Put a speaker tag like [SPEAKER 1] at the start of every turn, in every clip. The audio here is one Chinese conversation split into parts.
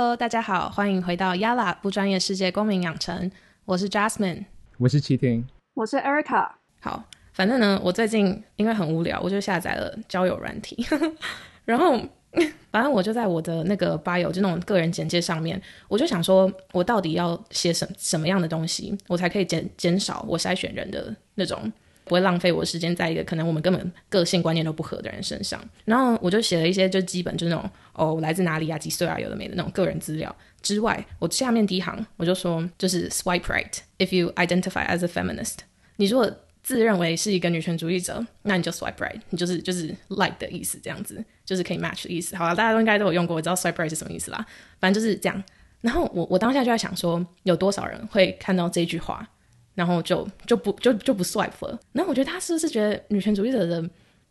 [SPEAKER 1] Hello，大家好，欢迎回到 Yala 不专业世界公民养成，我是 Jasmine，
[SPEAKER 2] 我是齐婷，
[SPEAKER 3] 我是 Erica。
[SPEAKER 1] 好，反正呢，我最近因为很无聊，我就下载了交友软体，然后反正我就在我的那个 bio 就那种个人简介上面，我就想说，我到底要写什什么样的东西，我才可以减减少我筛选人的那种。不会浪费我时间在一个可能我们根本个性观念都不合的人身上。然后我就写了一些就基本就是那种哦来自哪里啊几岁啊有的没的那种个人资料之外，我下面第一行我就说就是 swipe right if you identify as a feminist。你如果自认为是一个女权主义者，那你就 swipe right，你就是就是 like 的意思，这样子就是可以 match 的意思。好了，大家都应该都有用过，我知道 swipe right 是什么意思啦。反正就是这样。然后我我当下就在想说，有多少人会看到这句话？然后就就不就就不 swipe 了。然后我觉得他是不是觉得女权主义者的，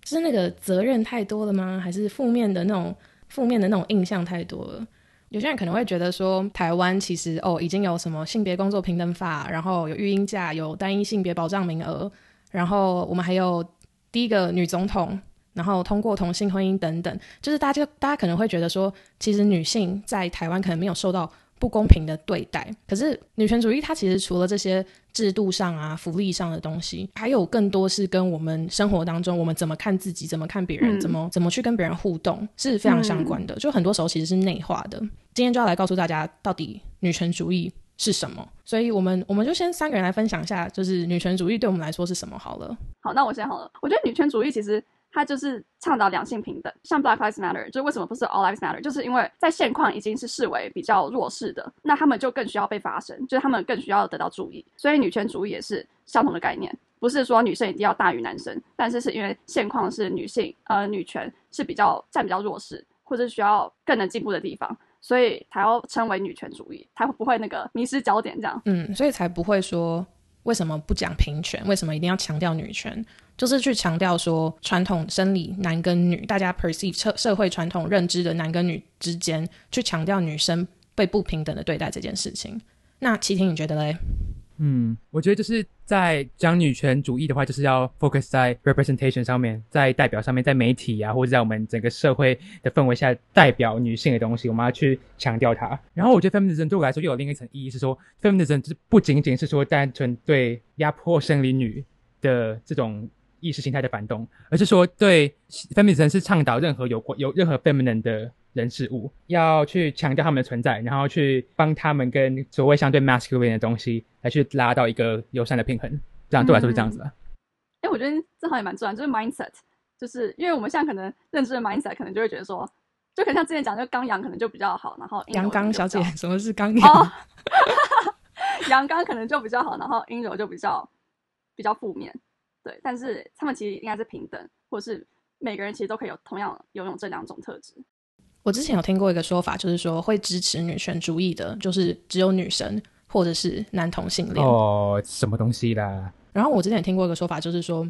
[SPEAKER 1] 是那个责任太多了吗？还是负面的那种负面的那种印象太多了？有些人可能会觉得说，台湾其实哦已经有什么性别工作平等法，然后有育婴假，有单一性别保障名额，然后我们还有第一个女总统，然后通过同性婚姻等等，就是大家大家可能会觉得说，其实女性在台湾可能没有受到。不公平的对待，可是女权主义它其实除了这些制度上啊、福利上的东西，还有更多是跟我们生活当中我们怎么看自己、怎么看别人、怎么怎么去跟别人互动是非常相关的。就很多时候其实是内化的。今天就要来告诉大家，到底女权主义是什么。所以我们我们就先三个人来分享一下，就是女权主义对我们来说是什么好了。
[SPEAKER 3] 好，那我先好了。我觉得女权主义其实。它就是倡导两性平等，像 Black Lives Matter，就为什么不是 All Lives Matter？就是因为在现况已经是视为比较弱势的，那他们就更需要被发声，就是他们更需要得到注意。所以女权主义也是相同的概念，不是说女生一定要大于男生，但是是因为现况是女性，呃，女权是比较占比较弱势，或者需要更能进步的地方，所以才要称为女权主义，才不会那个迷失焦点这样。
[SPEAKER 1] 嗯，所以才不会说为什么不讲平权，为什么一定要强调女权？就是去强调说，传统生理男跟女，大家 perceive 社社会传统认知的男跟女之间，去强调女生被不平等的对待这件事情。那齐婷，你觉得嘞？
[SPEAKER 2] 嗯，我觉得就是在讲女权主义的话，就是要 focus 在 representation 上面，在代表上面，在媒体啊，或者在我们整个社会的氛围下，代表女性的东西，我们要去强调它。然后我觉得 feminism 对我来说又有另一层意义，是说 feminism 就是不仅仅是说单纯对压迫生理女的这种。意识形态的反动，而是说对 feminism 是倡导任何有有任何 feminine 的人事物，要去强调他们的存在，然后去帮他们跟所谓相对 masculine 的东西来去拉到一个友善的平衡。这样对我来说是这样子的。
[SPEAKER 3] 哎，我觉得这好像也蛮重要，就是 mindset，就是因为我们现在可能认知的 mindset，可能就会觉得说，就可能像之前讲，就刚阳可能就比较好，然后
[SPEAKER 1] 阳刚小姐，什么是刚阳？
[SPEAKER 3] 阳刚可能就比较好，然后阴柔就比较比较负面。对，但是他们其实应该是平等，或者是每个人其实都可以有同样拥有这两种特质。
[SPEAKER 1] 我之前有听过一个说法，就是说会支持女权主义的，就是只有女生或者是男同性恋。
[SPEAKER 2] 哦，什么东西啦？
[SPEAKER 1] 然后我之前也听过一个说法，就是说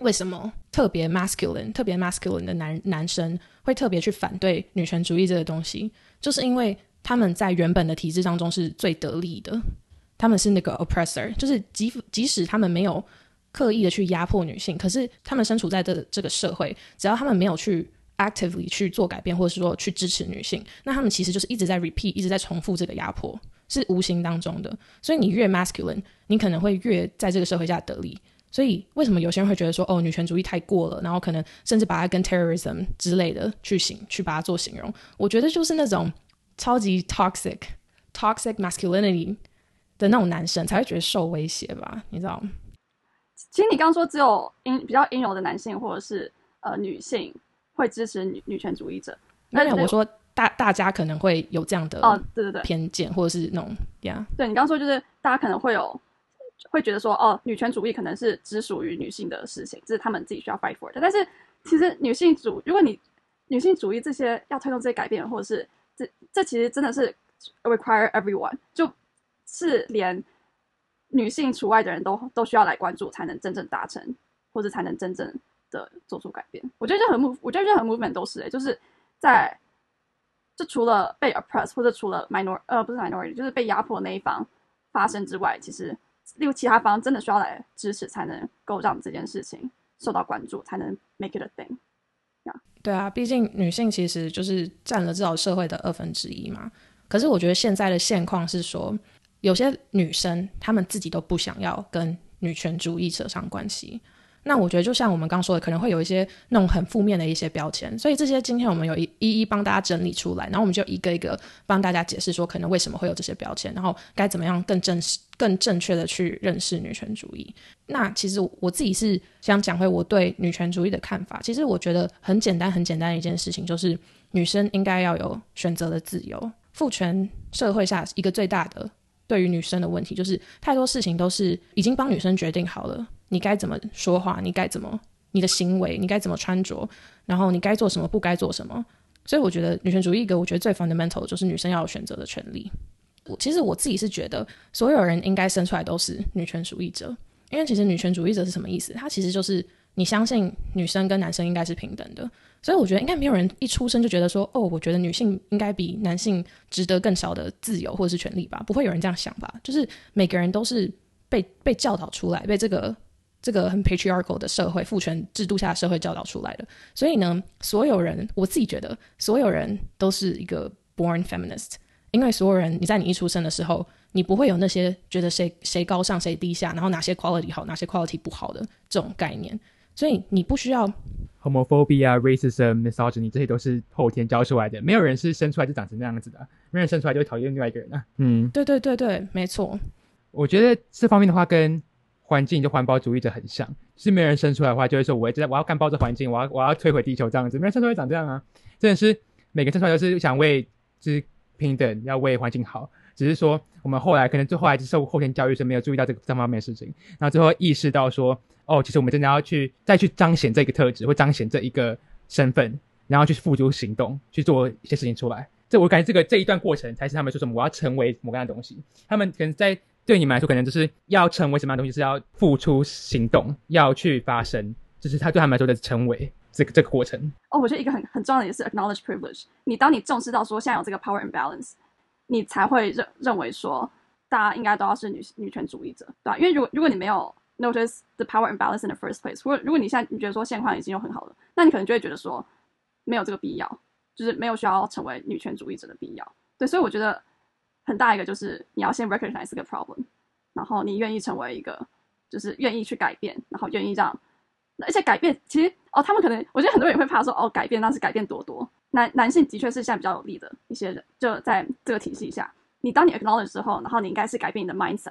[SPEAKER 1] 为什么特别 masculine、特别 masculine 的男男生会特别去反对女权主义这个东西，就是因为他们在原本的体制当中是最得力的，他们是那个 oppressor，就是即即使他们没有。刻意的去压迫女性，可是他们身处在这这个社会，只要他们没有去 actively 去做改变，或者是说去支持女性，那他们其实就是一直在 repeat，一直在重复这个压迫，是无形当中的。所以你越 masculine，你可能会越在这个社会下得利。所以为什么有些人会觉得说，哦，女权主义太过了，然后可能甚至把它跟 terrorism 之类的去形去把它做形容？我觉得就是那种超级 toxic toxic masculinity 的那种男生才会觉得受威胁吧？你知道吗？
[SPEAKER 3] 其实你刚刚说只有阴比较阴柔的男性或者是呃女性会支持女女权主义者，
[SPEAKER 1] 那我说大大家可能会有这样的
[SPEAKER 3] 哦，对对对
[SPEAKER 1] 偏见或者是那种呀，
[SPEAKER 3] 对你刚刚说就是大家可能会有会觉得说哦女权主义可能是只属于女性的事情，这是他们自己需要 fight for 的。但是其实女性主如果你女性主义这些要推动这些改变，或者是这这其实真的是 require everyone，就是连。女性除外的人都都需要来关注，才能真正达成，或者才能真正的做出改变。我觉得任何 move，我觉得任何 movement 都是诶，就是在就除了被 oppress 或者除了 minor 呃不是 minority，就是被压迫那一方发生之外，其实例如其他方真的需要来支持，才能够让这件事情受到关注，才能 make it a thing。
[SPEAKER 1] 对啊，毕竟女性其实就是占了至少社会的二分之一嘛。可是我觉得现在的现况是说，有些女生她们自己都不想要跟女权主义扯上关系。那我觉得就像我们刚说的，可能会有一些那种很负面的一些标签，所以这些今天我们有一一一帮大家整理出来，然后我们就一个一个帮大家解释说，可能为什么会有这些标签，然后该怎么样更正式、更正确的去认识女权主义。那其实我自己是想讲回我对女权主义的看法。其实我觉得很简单、很简单的一件事情，就是女生应该要有选择的自由。父权社会下一个最大的对于女生的问题，就是太多事情都是已经帮女生决定好了。你该怎么说话？你该怎么你的行为？你该怎么穿着？然后你该做什么？不该做什么？所以我觉得女权主义一个我觉得最 fundamental 就是女生要有选择的权利。我其实我自己是觉得所有人应该生出来都是女权主义者，因为其实女权主义者是什么意思？它其实就是你相信女生跟男生应该是平等的。所以我觉得应该没有人一出生就觉得说哦，我觉得女性应该比男性值得更少的自由或者是权利吧？不会有人这样想吧？就是每个人都是被被教导出来，被这个。这个很 patriarchal 的社会，父权制度下的社会教导出来的，所以呢，所有人，我自己觉得，所有人都是一个 born feminist，因为所有人，你在你一出生的时候，你不会有那些觉得谁谁高尚谁低下，然后哪些 quality 好，哪些 quality 不好的这种概念，所以你不需要
[SPEAKER 2] homophobia、racism、misogyny，这些都是后天教出来的，没有人是生出来就长成那样子的，没有人生出来就会讨厌另外一个人啊。嗯，
[SPEAKER 1] 对对对对，没错。
[SPEAKER 2] 我觉得这方面的话跟。环境就环保主义者很像，是没人生出来的话，就会说我要我要干爆这环境，我要我要摧毁地球这样子。没人生出来长这样啊，真的是每个生出来都是想为就是平等，要为环境好。只是说我们后来可能最后还是受后天教育是没有注意到这个这方面的事情，然后最后意识到说，哦，其实我们真的要去再去彰显这个特质，或彰显这一个身份，然后去付诸行动去做一些事情出来。这我感觉这个这一段过程才是他们说什么我要成为某样的东西。他们可能在。对你们来说，可能就是要成为什么样的东西，是要付出行动，要去发生，就是他对他们来说的成为这个这个过程。
[SPEAKER 3] 哦，我觉得一个很很重要的也是 acknowledge privilege。你当你重视到说现在有这个 power imbalance，你才会认认为说大家应该都要是女女权主义者，对吧？因为如果如果你没有 notice the power imbalance in the first place，如果如果你现在你觉得说现况已经有很好了，那你可能就会觉得说没有这个必要，就是没有需要成为女权主义者的必要。对，所以我觉得。很大一个就是你要先 recognize 这个 problem，然后你愿意成为一个，就是愿意去改变，然后愿意让，而且改变其实哦，他们可能我觉得很多人也会怕说哦，改变那是改变多多。男男性的确是现在比较有利的一些人，就在这个体系下，你当你 acknowledge 之后，然后你应该是改变你的 mindset。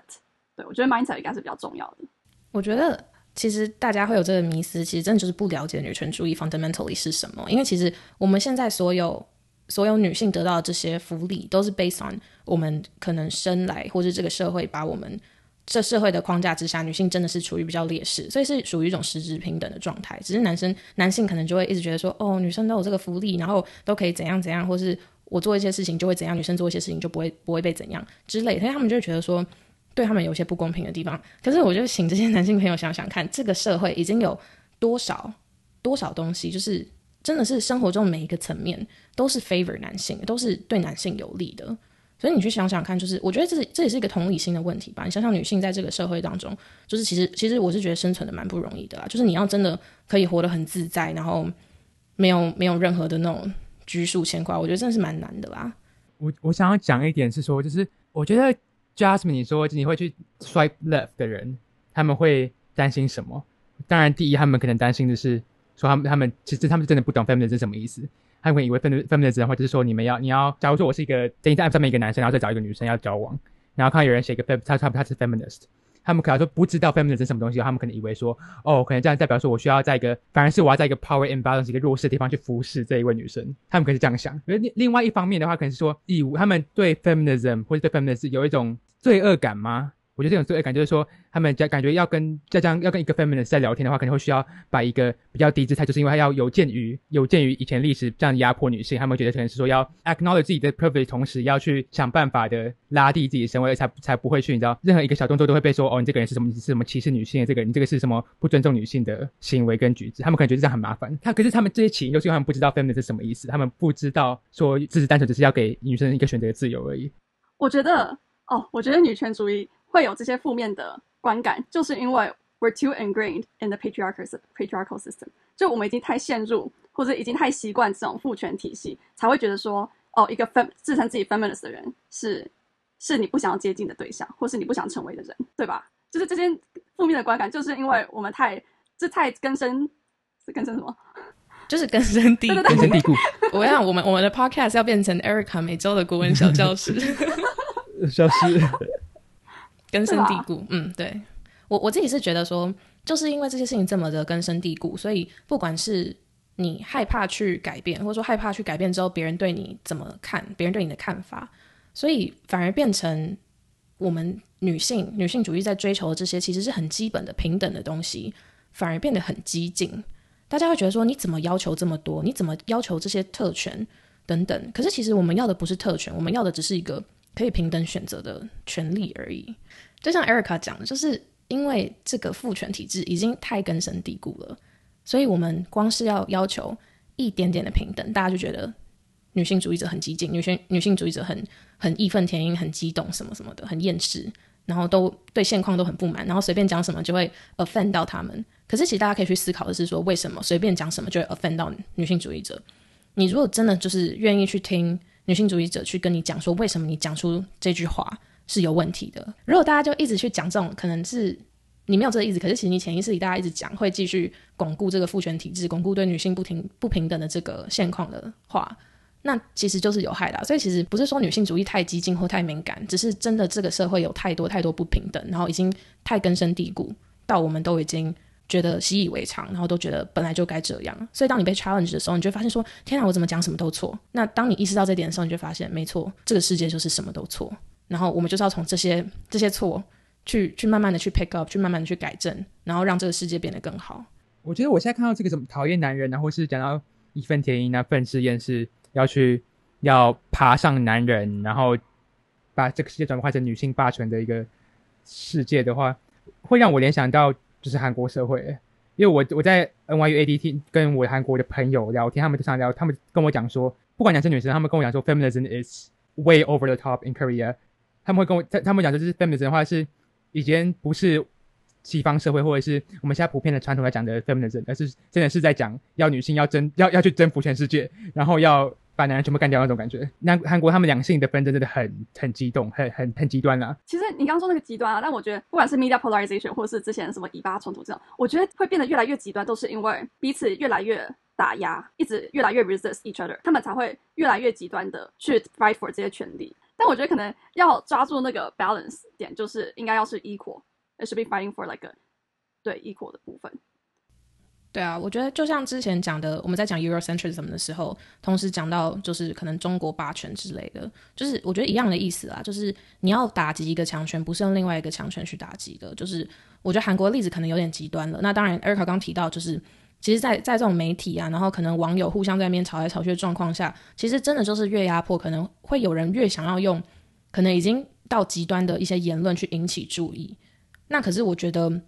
[SPEAKER 3] 对我觉得 mindset 应该是比较重要的。
[SPEAKER 1] 我觉得其实大家会有这个迷思，其实真的就是不了解女权主义 fundamentally 是什么，因为其实我们现在所有。所有女性得到的这些福利，都是 based on 我们可能生来，或是这个社会把我们这社会的框架之下，女性真的是处于比较劣势，所以是属于一种实质平等的状态。只是男生男性可能就会一直觉得说，哦，女生都有这个福利，然后都可以怎样怎样，或是我做一些事情就会怎样，女生做一些事情就不会不会被怎样之类，所以他们就觉得说，对他们有些不公平的地方。可是我就请这些男性朋友想想看，这个社会已经有多少多少东西，就是真的是生活中每一个层面。都是 favor 男性，都是对男性有利的，所以你去想想看，就是我觉得这是这也是一个同理心的问题吧。你想想女性在这个社会当中，就是其实其实我是觉得生存的蛮不容易的啦。就是你要真的可以活得很自在，然后没有没有任何的那种拘束牵挂，我觉得真的是蛮难的啦。
[SPEAKER 2] 我我想要讲一点是说，就是我觉得 Jasmine 你说你会去 swipe left 的人，他们会担心什么？当然，第一，他们可能担心的是说他们他们其实他们真的不懂 feminist 是什么意思。他会以为 feminist 的话就是说你们要你要，假如说我是一个在 app 上面一个男生，然后再找一个女生要交往，然后看到有人写一个 fem，他他他是 feminist，他们可能说不知道 feminism 是什么东西，他们可能以为说哦，可能这样代表说我需要在一个，反而是我要在一个 power imbalance 一个弱势的地方去服侍这一位女生，他们可能是这样想。另另外一方面的话，可能是说以，他们对 feminism 或者对 feminism 有一种罪恶感吗？我觉得这种罪恶感就是说，他们感感觉要跟这样要跟一个 feminist 在聊天的话，可能会需要把一个比较低姿态，就是因为他要有鉴于有鉴于以前历史这样压迫女性，他们觉得可能是说要 acknowledge 自己的 privilege，同时要去想办法的拉低自己的身位，才才不会去你知道任何一个小动作都会被说哦，你这个人是什么是什么歧视女性的这个，你这个是什么不尊重女性的行为跟举止，他们可能觉得这样很麻烦。他可是他们这些起因都是因为他们不知道 feminist 是什么意思，他们不知道说只是单纯只是要给女生一个选择的自由而已。
[SPEAKER 3] 我觉得哦，我觉得女权主义。会有这些负面的观感，就是因为 we're too ingrained in the patriarchal system，就我们已经太陷入或者已经太习惯这种父权体系，才会觉得说哦，一个 fem 自称自己 feminist 的人是是你不想要接近的对象，或是你不想成为的人，对吧？就是这些负面的观感，就是因为我们太这太根深，是根深什么？
[SPEAKER 1] 就是根深蒂固。
[SPEAKER 3] 对对
[SPEAKER 2] 根深蒂固，
[SPEAKER 1] 我想我们我们的 podcast 要变成 Erica 每周的国文小教室，
[SPEAKER 2] 消失。
[SPEAKER 1] 根深蒂固。嗯，对我我自己是觉得说，就是因为这些事情这么的根深蒂固，所以不管是你害怕去改变，或者说害怕去改变之后别人对你怎么看，别人对你的看法，所以反而变成我们女性女性主义在追求的这些其实是很基本的平等的东西，反而变得很激进。大家会觉得说，你怎么要求这么多？你怎么要求这些特权等等？可是其实我们要的不是特权，我们要的只是一个可以平等选择的权利而已。就像 Erica 讲的，就是因为这个父权体制已经太根深蒂固了，所以我们光是要要求一点点的平等，大家就觉得女性主义者很激进，女性女性主义者很很义愤填膺、很激动什么什么的，很厌世，然后都对现况都很不满，然后随便讲什么就会 offend 到他们。可是其实大家可以去思考的是说，为什么随便讲什么就会 offend 到女性主义者？你如果真的就是愿意去听女性主义者去跟你讲说，为什么你讲出这句话是有问题的？如果大家就一直去讲这种，可能是你没有这个意思，可是其实你潜意识里大家一直讲，会继续巩固这个父权体制，巩固对女性不平不平等的这个现况的话，那其实就是有害的、所以其实不是说女性主义太激进或太敏感，只是真的这个社会有太多太多不平等，然后已经太根深蒂固，到我们都已经觉得习以为常，然后都觉得本来就该这样。所以当你被 challenge 的时候，你就发现说：天啊，我怎么讲什么都错。那当你意识到这点的时候，你就发现没错，这个世界就是什么都错。然后我们就是要从这些这些错去去慢慢的去 pick up，去慢慢的去改正，然后让这个世界变得更好。
[SPEAKER 2] 我觉得我现在看到这个什么讨厌男人啊，或是讲到义愤填膺啊、愤世厌世，要去要爬上男人，然后把这个世界转化成女性霸权的一个世界的话，会让我联想到就是韩国社会。因为我我在 NYU ADT 跟我韩国的朋友聊天，他们就常聊，他们跟我讲说，不管男生女生，他们跟我讲说，feminism is way over the top in Korea。他们会跟我，他他们讲，就是 feminism 的话是已经不是西方社会或者是我们现在普遍的传统来讲的 feminism，而是真的是在讲要女性要征要要去征服全世界，然后要把男人全部干掉那种感觉。那韩国他们两性的纷争真的很很激动，很很很极端啦。
[SPEAKER 3] 其实你刚刚说那个极端啊，但我觉得不管是 media polarization 或是之前什么以巴冲突这种，我觉得会变得越来越极端，都是因为彼此越来越打压，一直越来越 resist each other，他们才会越来越极端的去 fight for 这些权利。但我觉得可能要抓住那个 balance 点，就是应该要是 equal，it should be fighting for like a 对 equal 的部分。
[SPEAKER 1] 对啊，我觉得就像之前讲的，我们在讲 Eurocentrism 的时候，同时讲到就是可能中国霸权之类的，就是我觉得一样的意思啦，就是你要打击一个强权，不是用另外一个强权去打击的。就是我觉得韩国的例子可能有点极端了。那当然，Erica 刚提到，就是其实在，在这种媒体啊，然后可能网友互相在那边吵来吵去的状况下，其实真的就是越压迫，可能会有人越想要用可能已经到极端的一些言论去引起注意。那可是我觉得。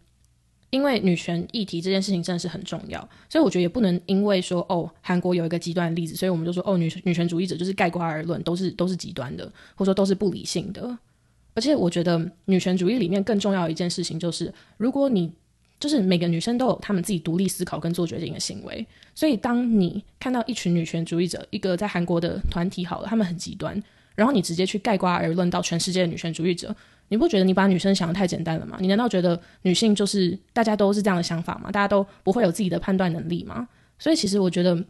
[SPEAKER 1] 因为女权议题这件事情真的是很重要，所以我觉得也不能因为说哦韩国有一个极端的例子，所以我们就说哦女女权主义者就是盖瓜而论，都是都是极端的，或者说都是不理性的。而且我觉得女权主义里面更重要一件事情就是，如果你就是每个女生都有她们自己独立思考跟做决定的行为，所以当你看到一群女权主义者，一个在韩国的团体好了，他们很极端，然后你直接去盖瓜而论到全世界的女权主义者。你不觉得你把女生想的太简单了吗？你难道觉得女性就是大家都是这样的想法吗？大家都不会有自己的判断能力吗？所以其实我觉得，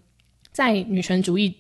[SPEAKER 1] 在女权主义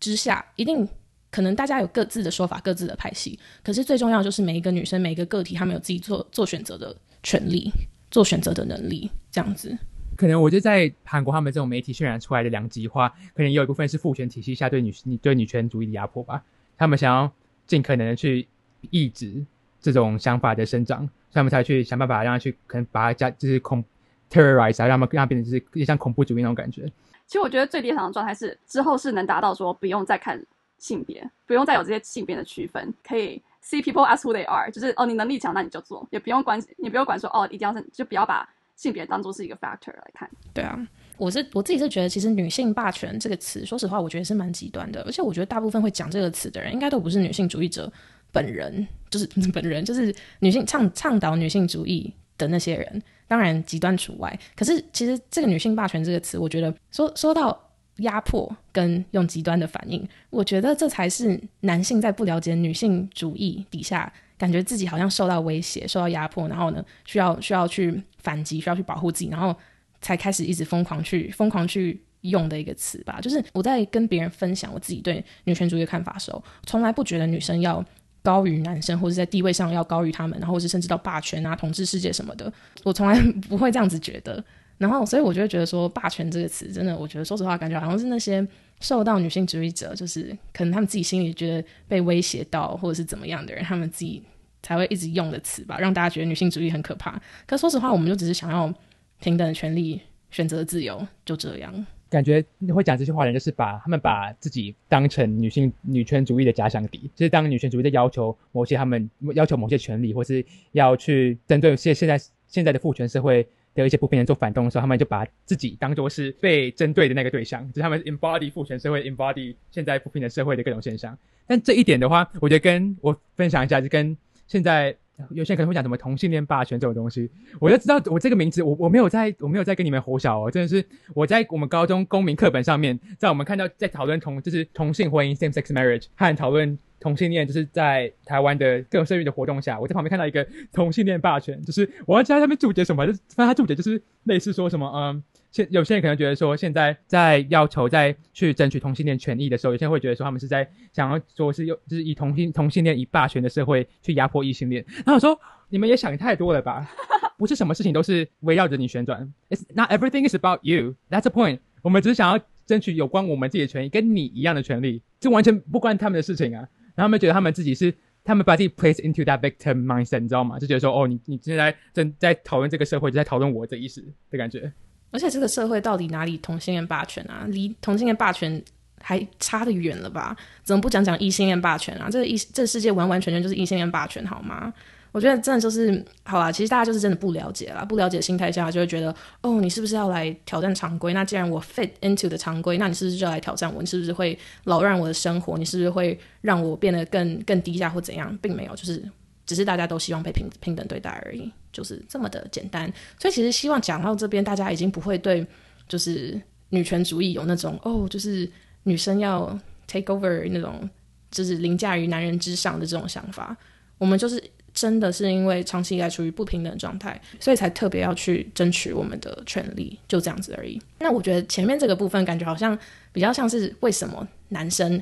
[SPEAKER 1] 之下，一定可能大家有各自的说法、各自的派系。可是最重要就是每一个女生、每一个个体，她们有自己做做选择的权利、做选择的能力，这样子。
[SPEAKER 2] 可能我觉得在韩国他们这种媒体渲染出来的两极化，可能也有一部分是父权体系下对女对女权主义的压迫吧。他们想要尽可能的去抑制。这种想法的生长，所以他们才去想办法让他去，可能把它加，就是恐 terrorize 啊，让他们让他变成就是也像恐怖主义那种感觉。
[SPEAKER 3] 其实我觉得最理想的状态是之后是能达到说不用再看性别，不用再有这些性别的区分，可以 see people as who they are，就是哦你能力强那你就做，也不用管你不用管说哦一定要是就不要把性别当做是一个 factor 来看。
[SPEAKER 1] 对啊，我是我自己是觉得，其实女性霸权这个词，说实话，我觉得是蛮极端的，而且我觉得大部分会讲这个词的人，应该都不是女性主义者。本人 就是 本人，就是女性倡倡导女性主义的那些人，当然极端除外。可是其实这个“女性霸权”这个词，我觉得说说到压迫跟用极端的反应。我觉得这才是男性在不了解女性主义底下，感觉自己好像受到威胁、受到压迫，然后呢，需要需要去反击，需要去保护自己，然后才开始一直疯狂去疯狂去用的一个词吧。就是我在跟别人分享我自己对女权主义的看法的时候，从来不觉得女生要。高于男生，或者在地位上要高于他们，然后是甚至到霸权啊、统治世界什么的，我从来不会这样子觉得。然后，所以我就会觉得说，霸权这个词，真的，我觉得说实话，感觉好像是那些受到女性主义者，就是可能他们自己心里觉得被威胁到，或者是怎么样的人，他们自己才会一直用的词吧，让大家觉得女性主义很可怕。可说实话，我们就只是想要平等的权利、选择自由，就这样。
[SPEAKER 2] 感觉会讲这句话的人，就是把他们把自己当成女性女权主义的假想敌，就是当女权主义在要求某些他们要求某些权利，或是要去针对现现在现在的父权社会的一些不平等做反动的时候，他们就把自己当做是被针对的那个对象，就是他们 embody 父权社会，embody 现在不平等社会的各种现象。但这一点的话，我觉得跟我分享一下，就跟现在。有些人可能会讲什么同性恋霸权这种东西，我就知道我这个名字，我我没有在，我没有在跟你们胡小哦，真的是我在我们高中公民课本上面，在我们看到在讨论同就是同性婚姻 same sex marriage 和讨论同性恋，就是在台湾的各种社会的活动下，我在旁边看到一个同性恋霸权，就是我要在上面注解什么，就是发现他注解就是类似说什么嗯。现有些人可能觉得说，现在在要求在去争取同性恋权益的时候，有些人会觉得说，他们是在想要说是用就是以同性同性恋以霸权的社会去压迫异性恋。然后我说，你们也想太多了吧？不是什么事情都是围绕着你旋转。It's not everything is about you. That's the point. 我们只是想要争取有关我们自己的权益，跟你一样的权利，这完全不关他们的事情啊。然后他们觉得他们自己是，他们把自己 place into that victim mindset，你知道吗？就觉得说，哦，你你现在正在讨论这个社会，就在讨论我的意思的感觉。
[SPEAKER 1] 而且这个社会到底哪里同性恋霸权啊？离同性恋霸权还差得远了吧？怎么不讲讲异性恋霸权啊？这个异这个世界完完全全就是异性恋霸权，好吗？我觉得真的就是好啊。其实大家就是真的不了解啦，不了解心态下就会觉得，哦，你是不是要来挑战常规？那既然我 fit into 的常规，那你是不是就要来挑战我？你是不是会扰乱我的生活？你是不是会让我变得更更低下或怎样？并没有，就是。只是大家都希望被平平等对待而已，就是这么的简单。所以其实希望讲到这边，大家已经不会对就是女权主义有那种哦，就是女生要 take over 那种，就是凌驾于男人之上的这种想法。我们就是真的是因为长期以来处于不平等状态，所以才特别要去争取我们的权利，就这样子而已。那我觉得前面这个部分感觉好像比较像是为什么男生。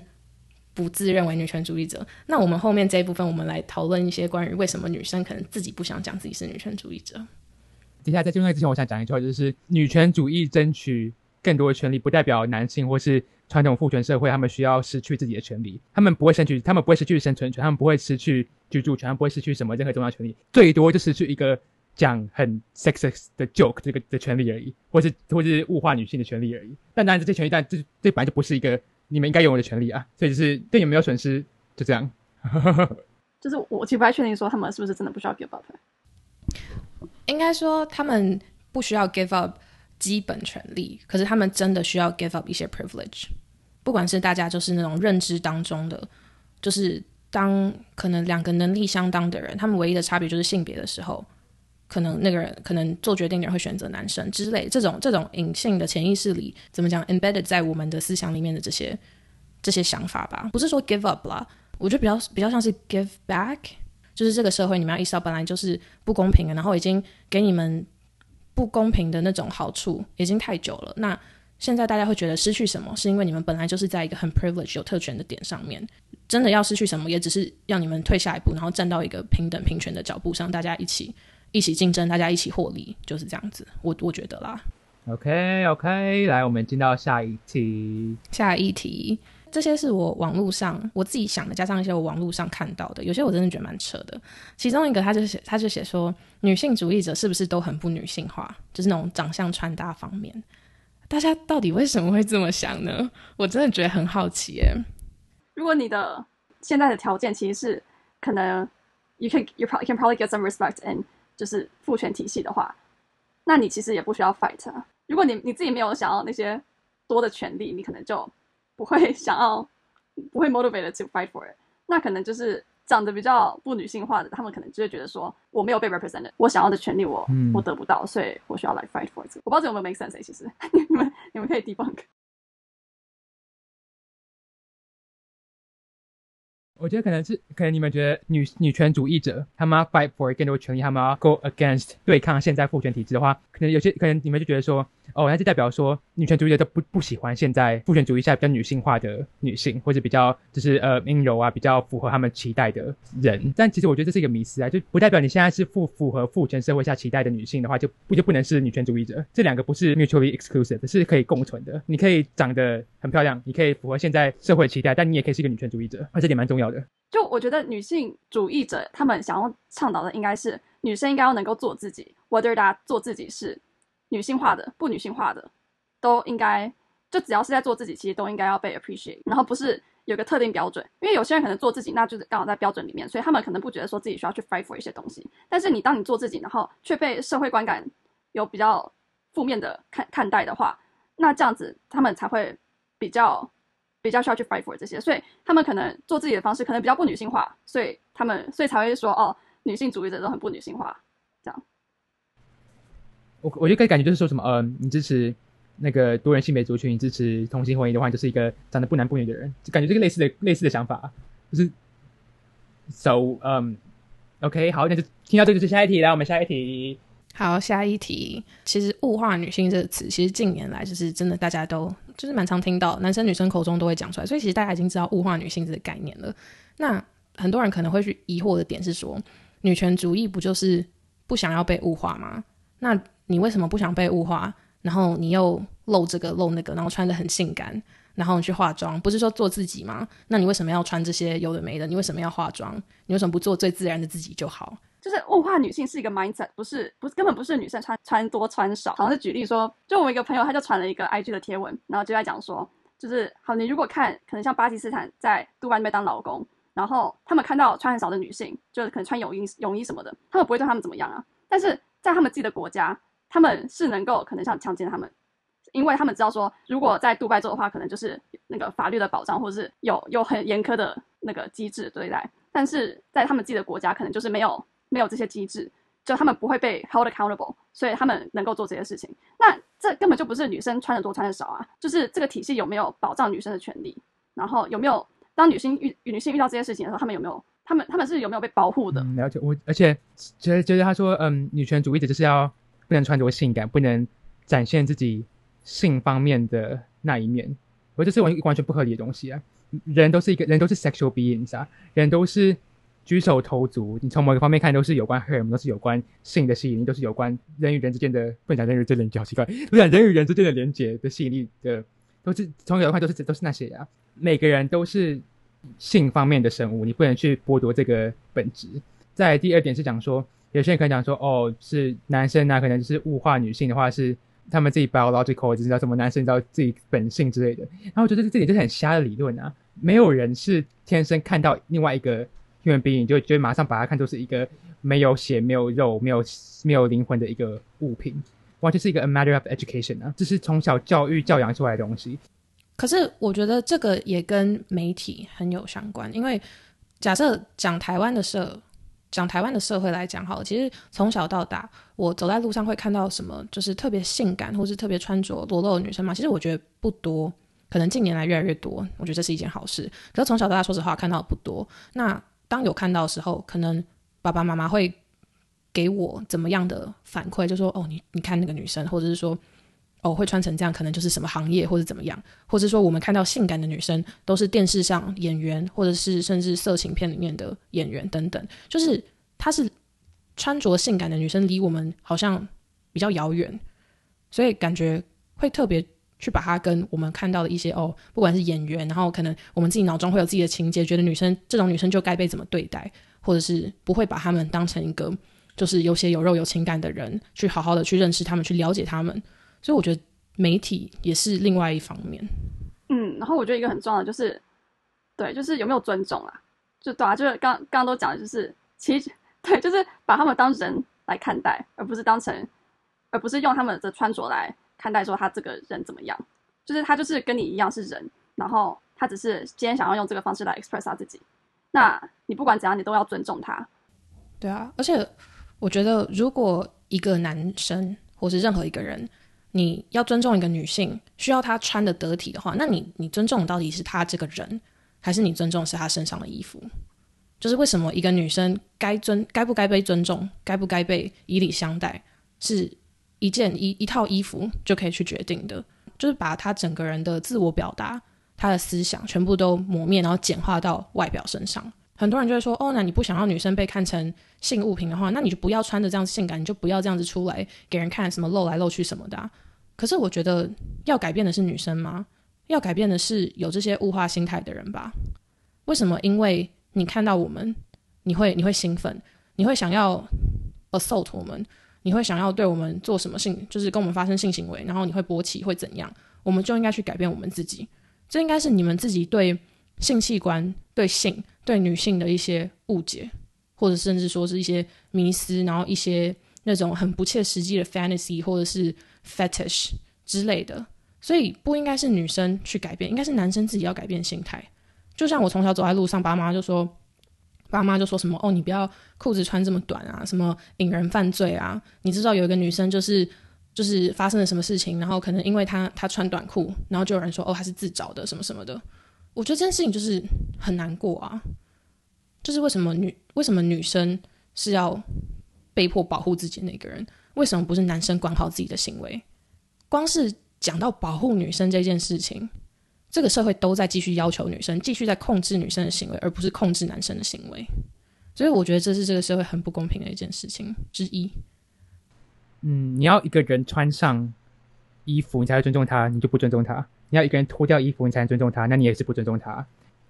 [SPEAKER 1] 不自认为女权主义者，那我们后面这一部分，我们来讨论一些关于为什么女生可能自己不想讲自己是女权主义者。
[SPEAKER 2] 接下来在进入之前，我想讲一句话，就是女权主义争取更多的权利，不代表男性或是传统父权社会他们需要失去自己的权利，他们不会失去，他们不会失去生存权，他们不会失去居住权，他们不会失去什么任何重要权利，最多就失去一个讲很 sex 的 joke 这个的权利而已，或是或是物化女性的权利而已。但当然，这些权利，但这这本来就不是一个。你们应该有我的权利啊，所以就是对你没有损失，就这样。
[SPEAKER 3] 就是我其实不太确定说他们是不是真的不需要 give up。
[SPEAKER 1] 应该说他们不需要 give up 基本权利，可是他们真的需要 give up 一些 privilege。不管是大家就是那种认知当中的，就是当可能两个能力相当的人，他们唯一的差别就是性别的时候。可能那个人可能做决定的人会选择男生之类，这种这种隐性的潜意识里，怎么讲，embedded 在我们的思想里面的这些这些想法吧，不是说 give up 啦，我觉得比较比较像是 give back，就是这个社会你们要意识到本来就是不公平的，然后已经给你们不公平的那种好处已经太久了，那现在大家会觉得失去什么，是因为你们本来就是在一个很 privilege 有特权的点上面，真的要失去什么，也只是让你们退下一步，然后站到一个平等平权的脚步上，大家一起。一起竞争，大家一起获利，就是这样子。我我觉得啦。
[SPEAKER 2] OK OK，来，我们进到下一题。
[SPEAKER 1] 下一题，这些是我网络上我自己想的，加上一些我网络上看到的，有些我真的觉得蛮扯的。其中一个，他就写，他就写说，女性主义者是不是都很不女性化？就是那种长相穿搭方面，大家到底为什么会这么想呢？我真的觉得很好奇耶。
[SPEAKER 3] 如果你的现在的条件其实是可能，you can you can probably get some respect and 就是父权体系的话，那你其实也不需要 fight 啊。如果你你自己没有想要那些多的权利，你可能就不会 想要，不会 motivated to fight for it。那可能就是长得比较不女性化的，他们可能就会觉得说，我没有被 represented，我想要的权利我我得不到，所以我需要来 fight for it。我不知道这有没有 make sense。其实 你们你们可以 debunk。
[SPEAKER 2] 我觉得可能是，可能你们觉得女女权主义者他们要 fight for 更多权利，他们要 go against 对抗现在父权体制的话，可能有些可能你们就觉得说，哦，那就代表说女权主义者都不不喜欢现在父权主义下比较女性化的女性，或者比较就是呃阴柔啊，比较符合他们期待的人。但其实我觉得这是一个迷思啊，就不代表你现在是符符合父权社会下期待的女性的话，就不就不能是女权主义者。这两个不是 mutually exclusive，是可以共存的。你可以长得很漂亮，你可以符合现在社会期待，但你也可以是一个女权主义者，而这点蛮重要
[SPEAKER 3] 就我觉得女性主义者他们想要倡导的应该是女生应该要能够做自己，whether 大家做自己是女性化的、不女性化的，都应该就只要是在做自己，其实都应该要被 appreciate。然后不是有个特定标准，因为有些人可能做自己，那就是刚好在标准里面，所以他们可能不觉得说自己需要去 fight for 一些东西。但是你当你做自己，然后却被社会观感有比较负面的看看待的话，那这样子他们才会比较。比较需要去 fight for 这些，所以他们可能做自己的方式可能比较不女性化，所以他们所以才会说哦，女性主义者都很不女性化，这样。
[SPEAKER 2] 我我觉得感觉就是说什么，呃，你支持那个多人性别族群，你支持同性婚姻的话，就是一个长得不男不女的人，就感觉这个类似的类似的想法，就是 so 嗯，OK，好，那就听到这就是下一题，来我们下一题。
[SPEAKER 1] 好，下一题。其实“物化女性”这个词，其实近年来就是真的，大家都就是蛮常听到，男生女生口中都会讲出来。所以其实大家已经知道“物化女性”这个概念了。那很多人可能会去疑惑的点是说，女权主义不就是不想要被物化吗？那你为什么不想被物化？然后你又露这个露那个，然后穿的很性感，然后你去化妆，不是说做自己吗？那你为什么要穿这些有的没的？你为什么要化妆？你为什么不做最自然的自己就好？
[SPEAKER 3] 就是物化女性是一个 mindset，不是不是根本不是女生穿穿多穿少，好像是举例说，就我一个朋友他就传了一个 IG 的贴文，然后就在讲说，就是好你如果看可能像巴基斯坦在杜拜那边当老公，然后他们看到穿很少的女性，就是可能穿泳衣泳衣什么的，他们不会对他们怎么样啊，但是在他们自己的国家，他们是能够可能像强奸他们，因为他们知道说，如果在杜拜做的话，可能就是那个法律的保障或者是有有很严苛的那个机制对待，但是在他们自己的国家可能就是没有。没有这些机制，就他们不会被 held accountable，所以他们能够做这些事情。那这根本就不是女生穿的多穿的少啊，就是这个体系有没有保障女生的权利，然后有没有当女性遇女性遇到这些事情的时候，他们有没有他们他们是有没有被保护的？
[SPEAKER 2] 了解我，而且觉得觉得他说，嗯，女权主义者就是要不能穿着性感，不能展现自己性方面的那一面，我这是完完全不合理的东西啊！人都是一个人都是 sexual beings 啊，人都是。举手投足，你从某个方面看都是有关荷尔蒙，都是有关性的吸引力，都是有关人与人之间的，不讲人与人之间好奇怪，不讲人与人之间的连接的吸引力的，都是从小的话都是都是那些呀。每个人都是性方面的生物，你不能去剥夺这个本质。在第二点是讲说，有些人可能讲说，哦，是男生啊，可能就是物化女性的话，是他们自己 biological，知道什么男生知道自己本性之类的。然后我觉得这点就是很瞎的理论啊，没有人是天生看到另外一个。因为比你就就马上把它看作是一个没有血、没有肉、没有没有灵魂的一个物品，完全是一个 a matter of education 啊，这是从小教育教养出来的东西。
[SPEAKER 1] 可是我觉得这个也跟媒体很有相关，因为假设讲台湾的社，讲台湾的社会来讲，好，其实从小到大，我走在路上会看到什么，就是特别性感或是特别穿着裸露的女生嘛，其实我觉得不多，可能近年来越来越多，我觉得这是一件好事。可是从小到大，说实话看到的不多，那。当有看到的时候，可能爸爸妈妈会给我怎么样的反馈？就说哦，你你看那个女生，或者是说哦会穿成这样，可能就是什么行业或者怎么样，或者说我们看到性感的女生都是电视上演员，或者是甚至色情片里面的演员等等，就是她是穿着性感的女生，离我们好像比较遥远，所以感觉会特别。去把它跟我们看到的一些哦，不管是演员，然后可能我们自己脑中会有自己的情节，觉得女生这种女生就该被怎么对待，或者是不会把他们当成一个就是有血有肉有情感的人，去好好的去认识他们，去了解他们。所以我觉得媒体也是另外一方面。
[SPEAKER 3] 嗯，然后我觉得一个很重要的就是，对，就是有没有尊重啊？就对啊，就是刚刚刚都讲的就是，其实对，就是把他们当人来看待，而不是当成，而不是用他们的穿着来。看待说他这个人怎么样，就是他就是跟你一样是人，然后他只是今天想要用这个方式来 express 他自己。那你不管怎样，你都要尊重他。
[SPEAKER 1] 对啊，而且我觉得，如果一个男生或是任何一个人，你要尊重一个女性，需要她穿的得体的话，那你你尊重到底是他这个人，还是你尊重是她身上的衣服？就是为什么一个女生该尊该不该被尊重，该不该被以礼相待，是一件一一套衣服就可以去决定的。就是把他整个人的自我表达、他的思想全部都磨灭，然后简化到外表身上。很多人就会说：“哦，那你不想要女生被看成性物品的话，那你就不要穿着这样性感，你就不要这样子出来给人看，什么露来露去什么的。”可是我觉得要改变的是女生吗？要改变的是有这些物化心态的人吧？为什么？因为你看到我们，你会你会兴奋，你会想要 assault 我们，你会想要对我们做什么性，就是跟我们发生性行为，然后你会勃起，会怎样？我们就应该去改变我们自己。这应该是你们自己对性器官、对性、对女性的一些误解，或者甚至说是一些迷思，然后一些那种很不切实际的 fantasy 或者是 fetish 之类的。所以不应该是女生去改变，应该是男生自己要改变心态。就像我从小走在路上，爸妈就说，爸妈就说什么哦，你不要裤子穿这么短啊，什么引人犯罪啊。你知道有一个女生就是就是发生了什么事情，然后可能因为她她穿短裤，然后就有人说哦她是自找的什么什么的。我觉得这件事情就是很难过啊，就是为什么女为什么女生是要被迫保护自己那个人？为什么不是男生管好自己的行为？光是。讲到保护女生这件事情，这个社会都在继续要求女生继续在控制女生的行为，而不是控制男生的行为。所以我觉得这是这个社会很不公平的一件事情之一。
[SPEAKER 2] 嗯，你要一个人穿上衣服，你才会尊重他，你就不尊重他；你要一个人脱掉衣服，你才能尊重他，那你也是不尊重他。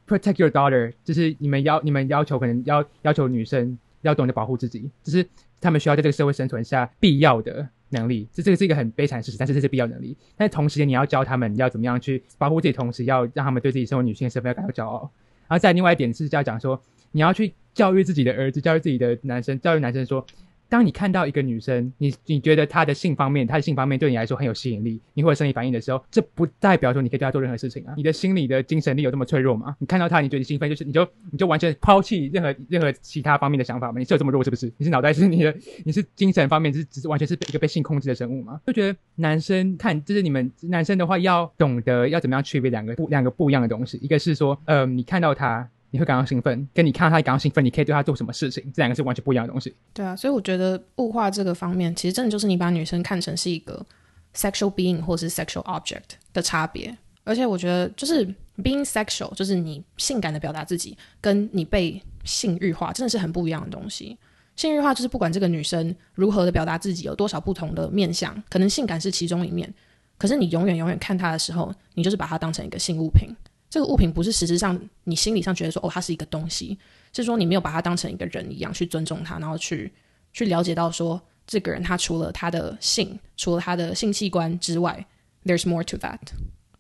[SPEAKER 2] Protect your daughter，就是你们要你们要求可能要要求女生要懂得保护自己，只是他们需要在这个社会生存下必要的。能力，这这个是一个很悲惨的事实，但是这是必要能力。但是同时间，你要教他们要怎么样去保护自己，同时要让他们对自己身为女性的身份要感到骄傲。然后再另外一点是要讲说，你要去教育自己的儿子，教育自己的男生，教育男生说。当你看到一个女生，你你觉得她的性方面，她的性方面对你来说很有吸引力，你会有生理反应的时候，这不代表说你可以对她做任何事情啊。你的心理的精神力有这么脆弱吗？你看到她，你觉得你兴奋，就是你就你就完全抛弃任何任何其他方面的想法吗？你是有这么弱是不是？你是脑袋是你的，你是精神方面是只是完全是一个被性控制的生物吗？就觉得男生看，就是你们男生的话要懂得要怎么样区别两个不两个不一样的东西，一个是说，呃，你看到他。你会感到兴奋，跟你看到他感到兴奋，你可以对他做什么事情，这两个是完全不一样的东西。
[SPEAKER 1] 对啊，所以我觉得物化这个方面，其实真的就是你把女生看成是一个 sexual being 或是 sexual object 的差别。而且我觉得，就是 being sexual，就是你性感的表达自己，跟你被性欲化，真的是很不一样的东西。性欲化就是不管这个女生如何的表达自己，有多少不同的面相，可能性感是其中一面，可是你永远永远看她的时候，你就是把她当成一个性物品。这个物品不是实质上你心理上觉得说哦，它是一个东西，是说你没有把它当成一个人一样去尊重它，然后去去了解到说这个人他除了他的性，除了他的性器官之外，there's more to that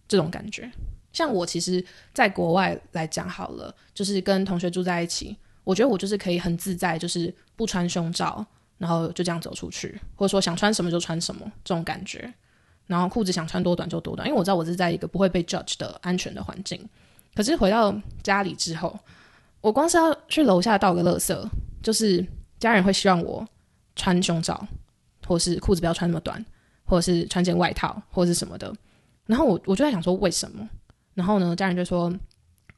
[SPEAKER 1] 这种感觉。像我其实在国外来讲好了，就是跟同学住在一起，我觉得我就是可以很自在，就是不穿胸罩，然后就这样走出去，或者说想穿什么就穿什么这种感觉。然后裤子想穿多短就多短，因为我知道我是在一个不会被 judge 的安全的环境。可是回到家里之后，我光是要去楼下倒个垃圾，就是家人会希望我穿胸罩，或是裤子不要穿那么短，或者是穿件外套或者是什么的。然后我我就在想说为什么？然后呢，家人就说：“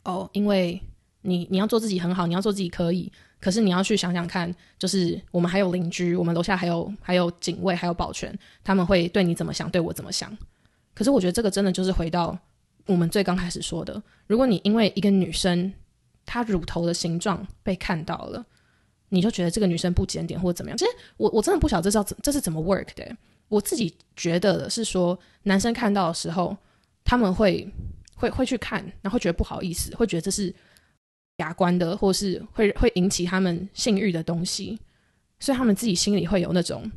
[SPEAKER 1] 哦，因为你你要做自己很好，你要做自己可以。”可是你要去想想看，就是我们还有邻居，我们楼下还有还有警卫，还有保全，他们会对你怎么想，对我怎么想？可是我觉得这个真的就是回到我们最刚开始说的，如果你因为一个女生她乳头的形状被看到了，你就觉得这个女生不检点或者怎么样？其实我我真的不晓得这是怎这是怎么 work 的。我自己觉得的是说，男生看到的时候，他们会会会去看，然后觉得不好意思，会觉得这是。雅观的，或是会会引起他们性欲的东西，所以他们自己心里会有那种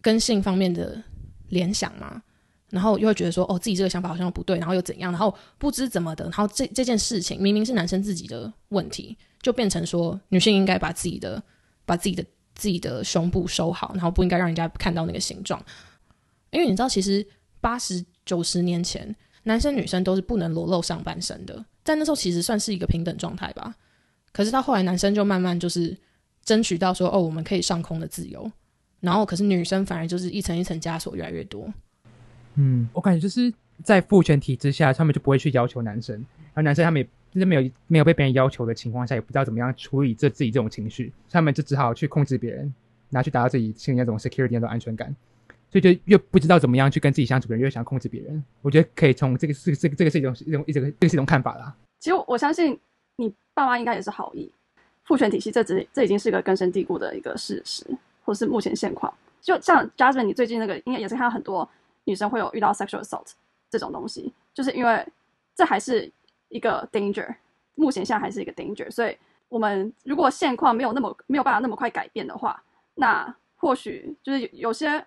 [SPEAKER 1] 跟性方面的联想嘛，然后又会觉得说，哦，自己这个想法好像不对，然后又怎样，然后不知怎么的，然后这这件事情明明是男生自己的问题，就变成说女性应该把自己的把自己的自己的胸部收好，然后不应该让人家看到那个形状，因为你知道，其实八十九十年前，男生女生都是不能裸露上半身的。在那时候其实算是一个平等状态吧，可是到后来男生就慢慢就是争取到说哦我们可以上空的自由，然后可是女生反而就是一层一层枷锁越来越多。
[SPEAKER 2] 嗯，我感觉就是在父权体制下，他们就不会去要求男生，然后男生他们也就是没有没有被别人要求的情况下，也不知道怎么样处理这自己这种情绪，他们就只好去控制别人，拿去达到自己心里那种 security 那种安全感，所以就越不知道怎么样去跟自己相处的人，越想控制别人。我觉得可以从这个这个这个这个是一种一种一种这个是一种看法啦。
[SPEAKER 3] 其实我相信你爸妈应该也是好意，父权体系这只这已经是个根深蒂固的一个事实，或是目前现况。就像 Jasmine，你最近那个应该也是看到很多女生会有遇到 sexual assault 这种东西，就是因为这还是一个 danger，目前现在还是一个 danger，所以我们如果现况没有那么没有办法那么快改变的话，那或许就是有些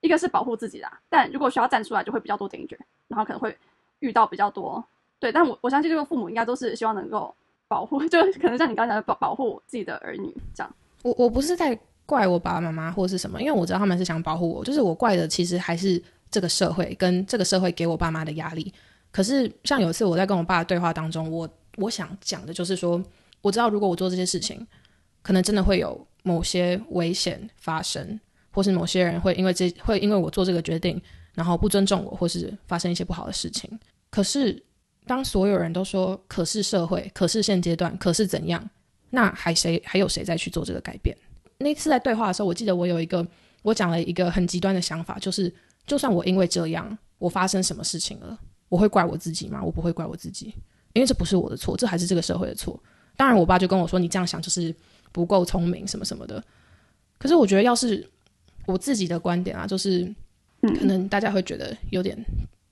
[SPEAKER 3] 一个是保护自己啦，但如果需要站出来，就会比较多 danger，然后可能会遇到比较多对，但我我相信这个父母应该都是希望能够保护，就可能像你刚才讲保保护自己的儿女这样。
[SPEAKER 1] 我我不是在怪我爸爸妈妈或是什么，因为我知道他们是想保护我，就是我怪的其实还是这个社会跟这个社会给我爸妈的压力。可是像有一次我在跟我爸的对话当中，我我想讲的就是说，我知道如果我做这些事情，可能真的会有某些危险发生，或是某些人会因为这会因为我做这个决定，然后不尊重我，或是发生一些不好的事情。可是当所有人都说可是社会，可是现阶段，可是怎样，那还谁还有谁再去做这个改变？那次在对话的时候，我记得我有一个我讲了一个很极端的想法，就是就算我因为这样我发生什么事情了。我会怪我自己吗？我不会怪我自己，因为这不是我的错，这还是这个社会的错。当然，我爸就跟我说：“你这样想就是不够聪明，什么什么的。”可是我觉得，要是我自己的观点啊，就是可能大家会觉得有点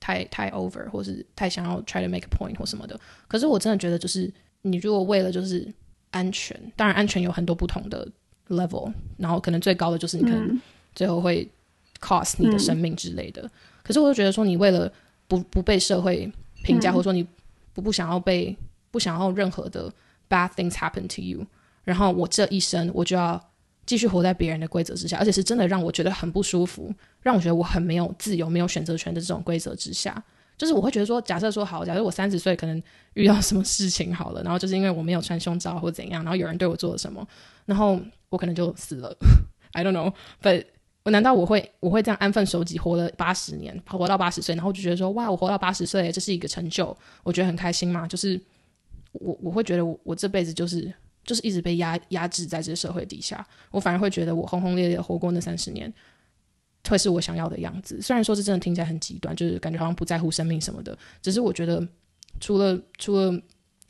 [SPEAKER 1] 太太 over，或是太想要 try to make a point 或什么的。可是我真的觉得，就是你如果为了就是安全，当然安全有很多不同的 level，然后可能最高的就是你可能最后会 cost 你的生命之类的。可是我就觉得说，你为了不不被社会评价，或者说你不不想要被不想要任何的 bad things happen to you，然后我这一生我就要继续活在别人的规则之下，而且是真的让我觉得很不舒服，让我觉得我很没有自由、没有选择权的这种规则之下，就是我会觉得说，假设说好，假设我三十岁可能遇到什么事情好了，然后就是因为我没有穿胸罩或怎样，然后有人对我做了什么，然后我可能就死了。I don't know，but 我难道我会我会这样安分守己活了八十年，活到八十岁，然后就觉得说哇，我活到八十岁，这是一个成就，我觉得很开心嘛？就是我我会觉得我我这辈子就是就是一直被压压制在这个社会底下，我反而会觉得我轰轰烈烈活过那三十年，会是我想要的样子。虽然说这真的听起来很极端，就是感觉好像不在乎生命什么的，只是我觉得除了除了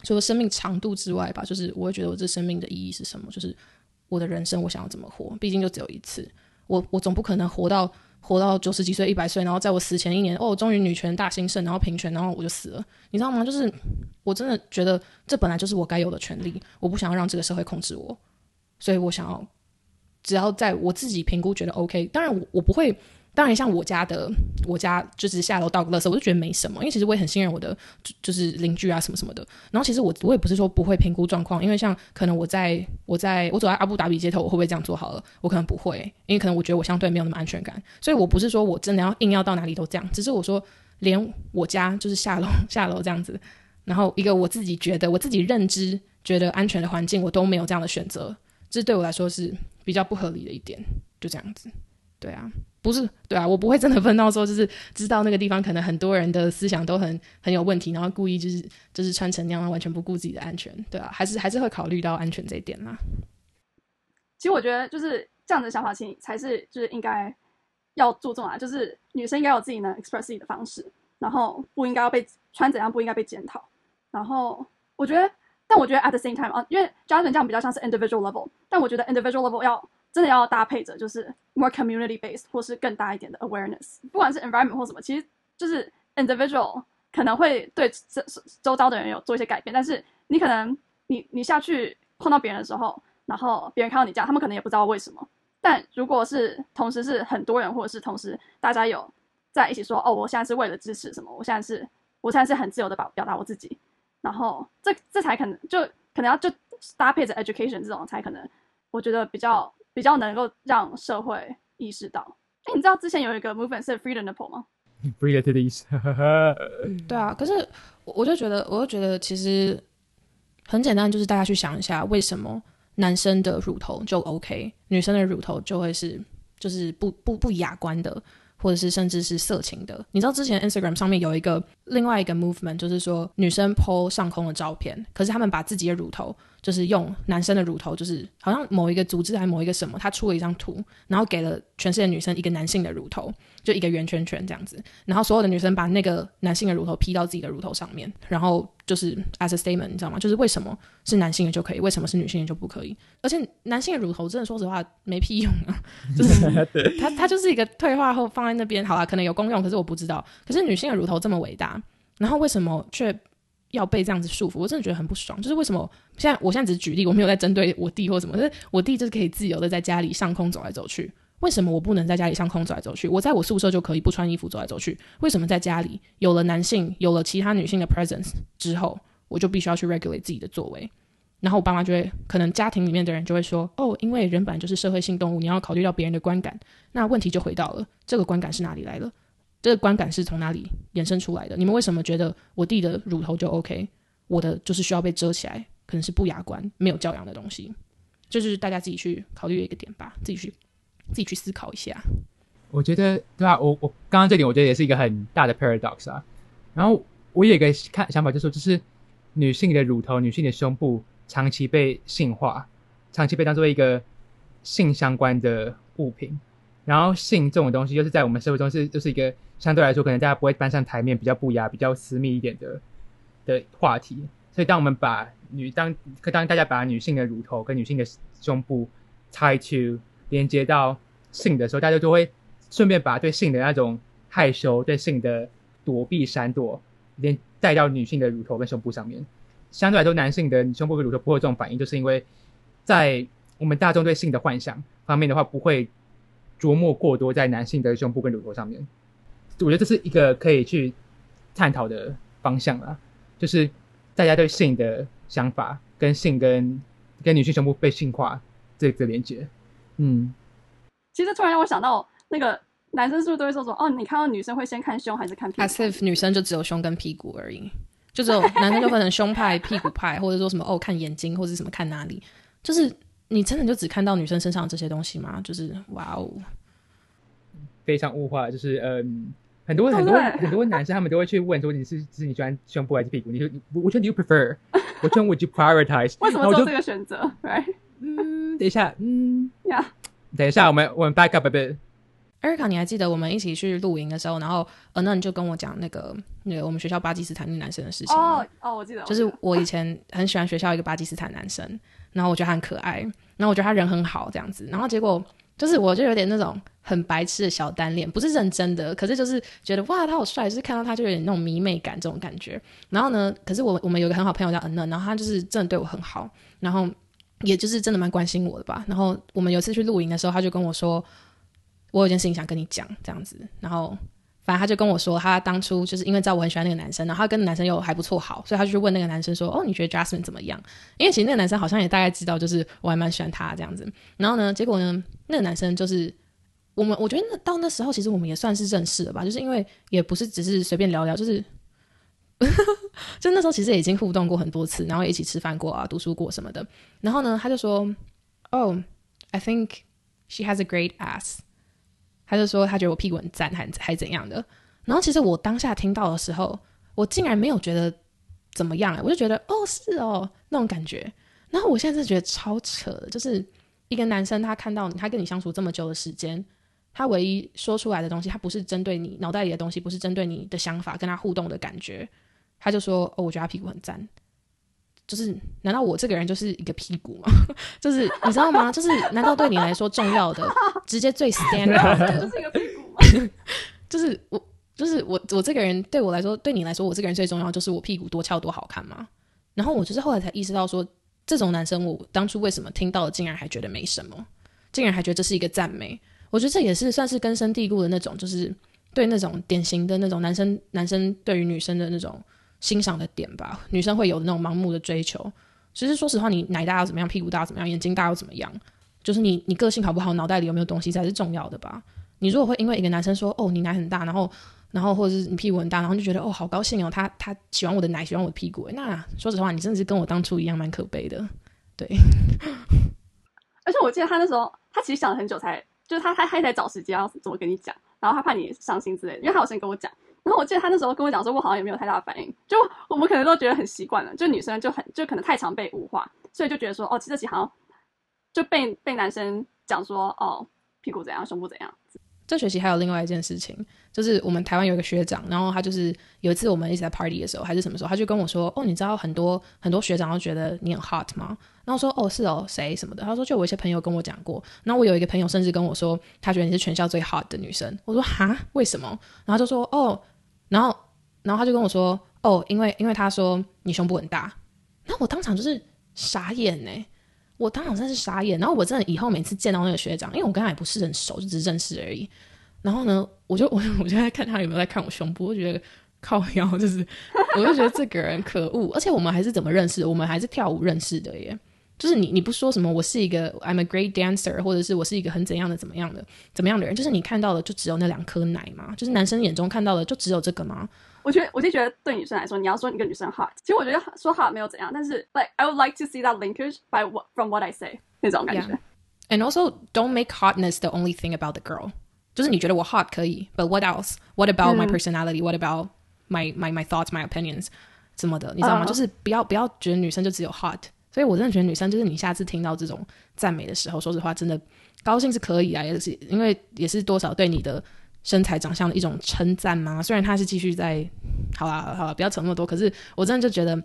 [SPEAKER 1] 除了生命长度之外吧，就是我会觉得我这生命的意义是什么？就是我的人生我想要怎么活？毕竟就只有一次。我我总不可能活到活到九十几岁一百岁，然后在我死前一年，哦，终于女权大兴盛，然后平权，然后我就死了，你知道吗？就是我真的觉得这本来就是我该有的权利，我不想要让这个社会控制我，所以我想要只要在我自己评估觉得 OK，当然我我不会。当然，像我家的，我家就是下楼倒个垃圾，我就觉得没什么，因为其实我也很信任我的，就是邻居啊什么什么的。然后其实我我也不是说不会评估状况，因为像可能我在我在我走在阿布达比街头，我会不会这样做好了？我可能不会，因为可能我觉得我相对没有那么安全感，所以我不是说我真的要硬要到哪里都这样，只是我说连我家就是下楼 下楼这样子，然后一个我自己觉得我自己认知觉得安全的环境，我都没有这样的选择，这对我来说是比较不合理的一点，就这样子，对啊。不是，对啊，我不会真的分到说，就是知道那个地方可能很多人的思想都很很有问题，然后故意就是就是穿成那样，完全不顾自己的安全，对啊，还是还是会考虑到安全这一点啦。
[SPEAKER 3] 其实我觉得就是这样的想法，其实才是就是应该要注重啊，就是女生应该有自己能 express 自己的方式，然后不应该要被穿怎样，不应该被检讨。然后我觉得，但我觉得 at the same time 啊，因为 j a s m i n 这样比较像是 individual level，但我觉得 individual level 要。真的要搭配着，就是 more community based 或是更大一点的 awareness，不管是 environment 或什么，其实就是 individual 可能会对周周遭的人有做一些改变，但是你可能你你下去碰到别人的时候，然后别人看到你这样，他们可能也不知道为什么。但如果是同时是很多人，或者是同时大家有在一起说，哦，我现在是为了支持什么，我现在是我现在是很自由的表表达我自己，然后这这才可能就可能要就搭配着 education 这种才可能，我觉得比较。比较能够让社会意识到。哎，你知道之前有一个 movement 是 Freedom nipple 吗？
[SPEAKER 2] Free the titties。
[SPEAKER 1] 对啊，可是我就觉得，我就觉得其实很简单，就是大家去想一下，为什么男生的乳头就 OK，女生的乳头就会是就是不不不雅观的，或者是甚至是色情的？你知道之前 Instagram 上面有一个另外一个 movement 就是说，女生 PO 上空的照片，可是他们把自己的乳头，就是用男生的乳头，就是好像某一个组织还某一个什么，他出了一张图，然后给了全世界女生一个男性的乳头，就一个圆圈圈这样子，然后所有的女生把那个男性的乳头 P 到自己的乳头上面，然后就是 as a statement，你知道吗？就是为什么是男性的就可以，为什么是女性的就不可以？而且男性的乳头真的说实话没屁用啊，就是 他他就是一个退化后放在那边，好啊，可能有功用，可是我不知道。可是女性的乳头这么伟大。然后为什么却要被这样子束缚？我真的觉得很不爽。就是为什么现在我现在只是举例，我没有在针对我弟或什么。是我弟就是可以自由的在家里上空走来走去，为什么我不能在家里上空走来走去？我在我宿舍就可以不穿衣服走来走去，为什么在家里有了男性有了其他女性的 presence 之后，我就必须要去 regulate 自己的作为？然后我爸妈就会可能家庭里面的人就会说：“哦，因为人本来就是社会性动物，你要考虑到别人的观感。”那问题就回到了这个观感是哪里来的？这个观感是从哪里衍生出来的？你们为什么觉得我弟的乳头就 OK，我的就是需要被遮起来？可能是不雅观、没有教养的东西，这就是大家自己去考虑的一个点吧，自己去自己去思考一下。
[SPEAKER 2] 我觉得对啊，我我刚刚这点我觉得也是一个很大的 paradox 啊。然后我有一个看想法，就是说，就是女性的乳头、女性的胸部长期被性化，长期被当做一个性相关的物品。然后性这种东西，就是在我们社会中是就是一个相对来说可能大家不会搬上台面、比较不雅、比较私密一点的的话题。所以当我们把女当可当大家把女性的乳头跟女性的胸部 tie to 连接到性的时候，大家都会顺便把对性的那种害羞、对性的躲避、闪躲，连带到女性的乳头跟胸部上面。相对来说，男性的胸部跟乳头不会有这种反应，就是因为在我们大众对性的幻想方面的话，不会。琢磨过多在男性的胸部跟乳头上面，我觉得这是一个可以去探讨的方向啦。就是大家对性的想法跟性跟跟女性胸部被性化这个连接。嗯，
[SPEAKER 3] 其实突然让我想到，那个男生是不是都会说说哦，你看到女生会先看胸还是看屁股
[SPEAKER 1] ？As if 女生就只有胸跟屁股而已，就只有男生就分成胸派、屁股派，或者说什么哦看眼睛或者什么看哪里，就是。你真的就只看到女生身上这些东西吗？就是哇哦，
[SPEAKER 2] 非常物化，就是嗯，很多很多很多男生他们都会去问说你是是你喜欢胸部还是屁股？你就 Which one do you prefer？Which one would you prioritize？
[SPEAKER 3] 为什么做这个选择？Right？
[SPEAKER 2] 嗯，等一下，嗯
[SPEAKER 3] 呀，
[SPEAKER 2] 等一下，我们我们 back up a bit。
[SPEAKER 1] Erica，你还记得我们一起去露营的时候，然后呃，那你就跟我讲那个那个我们学校巴基斯坦那男生的事情
[SPEAKER 3] 哦哦，我记得，
[SPEAKER 1] 就是我以前很喜欢学校一个巴基斯坦男生，然后我觉得他很可爱，然后我觉得他人很好这样子，然后结果就是我就有点那种很白痴的小单恋，不是认真的，可是就是觉得哇他好帅，就是看到他就有点那种迷妹感这种感觉。然后呢，可是我我们有个很好朋友叫恩恩，然后他就是真的对我很好，然后也就是真的蛮关心我的吧。然后我们有次去露营的时候，他就跟我说。我有件事情想跟你讲，这样子，然后反正他就跟我说，他当初就是因为知道我很喜欢那个男生，然后他跟男生又还不错好，所以他就去问那个男生说：“哦，你觉得 Jasmine 怎么样？”因为其实那个男生好像也大概知道，就是我还蛮喜欢他这样子。然后呢，结果呢，那个男生就是我们，我觉得那到那时候其实我们也算是认识了吧，就是因为也不是只是随便聊聊，就是 就那时候其实已经互动过很多次，然后一起吃饭过啊，读书过什么的。然后呢，他就说：“Oh, I think she has a great ass。”他就说他觉得我屁股很赞，还还怎样的。然后其实我当下听到的时候，我竟然没有觉得怎么样，我就觉得哦是哦那种感觉。然后我现在是觉得超扯的，就是一个男生他看到你，他跟你相处这么久的时间，他唯一说出来的东西，他不是针对你脑袋里的东西，不是针对你的想法，跟他互动的感觉，他就说哦，我觉得他屁股很赞。就是，难道我这个人就是一个屁股吗？就是你知道吗？就是难道对你来说重要的，直接最 standard 的，
[SPEAKER 3] 就是一个屁股吗？
[SPEAKER 1] 就是我，就是我，我这个人对我来说，对你来说，我这个人最重要就是我屁股多翘多好看吗？然后我就是后来才意识到说，这种男生，我当初为什么听到了，竟然还觉得没什么，竟然还觉得这是一个赞美。我觉得这也是算是根深蒂固的那种，就是对那种典型的那种男生，男生对于女生的那种。欣赏的点吧，女生会有那种盲目的追求。其实说实话，你奶大要怎么样，屁股大怎么样，眼睛大又怎么样？就是你你个性好不好，脑袋里有没有东西才是重要的吧？你如果会因为一个男生说哦你奶很大，然后然后或者是你屁股很大，然后就觉得哦好高兴哦，他他喜欢我的奶，喜欢我的屁股，那说实话，你真的是跟我当初一样蛮可悲的。对。
[SPEAKER 3] 而且我记得他那时候，他其实想了很久才，就是他他他在找时间要怎么跟你讲，然后他怕你伤心之类的，因为他有先跟我讲。然后我记得他那时候跟我讲说，我好像也没有太大的反应，就我们可能都觉得很习惯了，就女生就很就可能太常被物化，所以就觉得说，哦，这期好像就被被男生讲说，哦，屁股怎样，胸部怎样。
[SPEAKER 1] 这学期还有另外一件事情，就是我们台湾有一个学长，然后他就是有一次我们一起在 party 的时候，还是什么时候，他就跟我说：“哦，你知道很多很多学长都觉得你很 hot 吗？”然后说：“哦，是哦，谁什么的？”他说：“就我一些朋友跟我讲过。”然后我有一个朋友甚至跟我说，他觉得你是全校最 hot 的女生。我说：“哈，为什么？”然后就说：“哦，然后然后他就跟我说：‘哦，因为因为他说你胸部很大。’那我当场就是傻眼呢。”我当场真是傻眼，然后我真的以后每次见到那个学长，因为我跟他也不是很熟，就只是认识而已。然后呢，我就我我就在看他有没有在看我胸部，我觉得靠腰，就是 我就觉得这个人可恶。而且我们还是怎么认识？我们还是跳舞认识的耶。就是你你不说什么，我是一个 I'm a great dancer，或者是我是一个很怎样的怎么样的怎么样的人，就是你看到的就只有那两颗奶吗？就是男生眼中看到的就只有这个吗？
[SPEAKER 3] 我觉得，我就觉得对女生来说，你要说一个女生 hot，其实我觉得说 hot 没有怎样，但是 like I would like to see that linkage by what from what I say 那种感觉。
[SPEAKER 1] And also, don't make hotness the only thing about the girl。就是你觉得我 hot 可以，but what else? What about my personality? What about my my my thoughts, my opinions？什么的，你知道吗？就是不要不要觉得女生就只有 hot。 所以我真的觉得女生就是你下次听到这种赞美的时候，说实话，真的高兴是可以啊，也是因为也是多少对你的。身材长相的一种称赞嘛？虽然他是继续在，好了好了，不要扯那么多。可是我真的就觉得，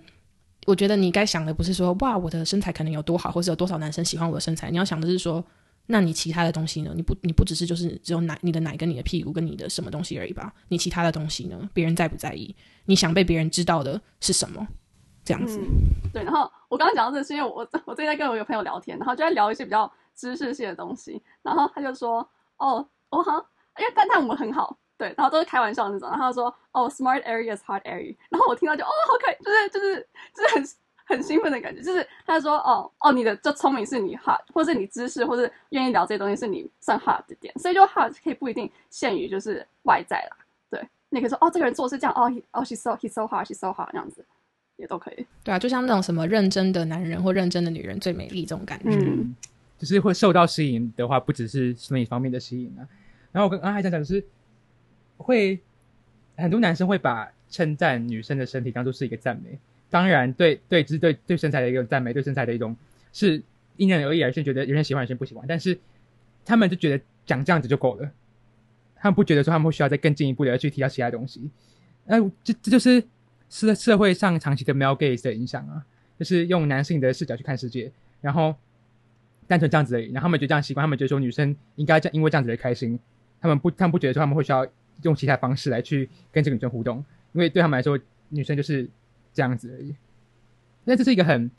[SPEAKER 1] 我觉得你该想的不是说哇我的身材可能有多好，或是有多少男生喜欢我的身材。你要想的是说，那你其他的东西呢？你不你不只是就是只有奶，你的奶跟你的屁股跟你的什么东西而已吧？你其他的东西呢？别人在不在意？你想被别人知道的是什么？这样子。
[SPEAKER 3] 对。然后我刚刚讲到这是因为我我最近在跟我一个朋友聊天，然后就在聊一些比较知识性的东西，然后他就说哦，我好。因为但但我们很好，对，然后都是开玩笑那种。然后他说：“哦，smart area is hard area。”然后我听到就哦，好可，就是就是就是很很兴奋的感觉。就是他说：“哦哦，你的这聪明是你 hard，或是你知识，或是愿意聊这些东西是你算 hard 的点。所以就 hard 可以不一定限于就是外在啦。对，你可以说哦，这个人做事这样，哦哦，she so he so hard she so hard 这样子也都可以。
[SPEAKER 1] 对啊，就像那种什么认真的男人或认真的女人最美丽这种感觉。
[SPEAKER 2] 嗯，就是会受到吸引的话，不只是生理方面的吸引啊。然后我跟刚才讲讲就是，会很多男生会把称赞女生的身体当做是一个赞美。当然，对对，只是对对身材的一个赞美，对身材的一种是因人而异，而是觉得有人喜欢，有人不喜欢。但是他们就觉得讲这样子就够了，他们不觉得说他们会需要再更进一步的去提到其他东西。那这这就是社社会上长期的 male gaze 的影响啊，就是用男性的视角去看世界，然后单纯这样子而已。然后他们就这样习惯，他们觉得说女生应该这样，因为这样子而开心。他们不，他们不觉得说他们会需要用其他方式来去跟这个女生互动，因为对他们来说，女生就是这样子而已。那这是一个很，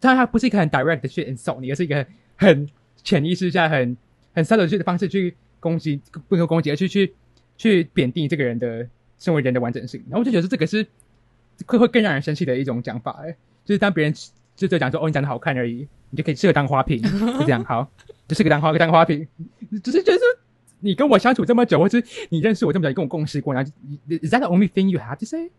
[SPEAKER 2] 当然它不是一个很 direct 的去 insult 你，而是一个很潜意识下很很 subtle 的方式去攻击，不能攻击，而去去去贬低这个人的身为人的完整性。然后我就觉得这个是会会更让人生气的一种讲法，哎，就是当别人就就讲说哦你长得好看而已，你就可以适合当花瓶，就这样好，就是个当花个当花瓶，只是觉得。你跟我相处这么久，或是你认识我这么久，你跟我共事过，然后 Is that the only thing you have to say?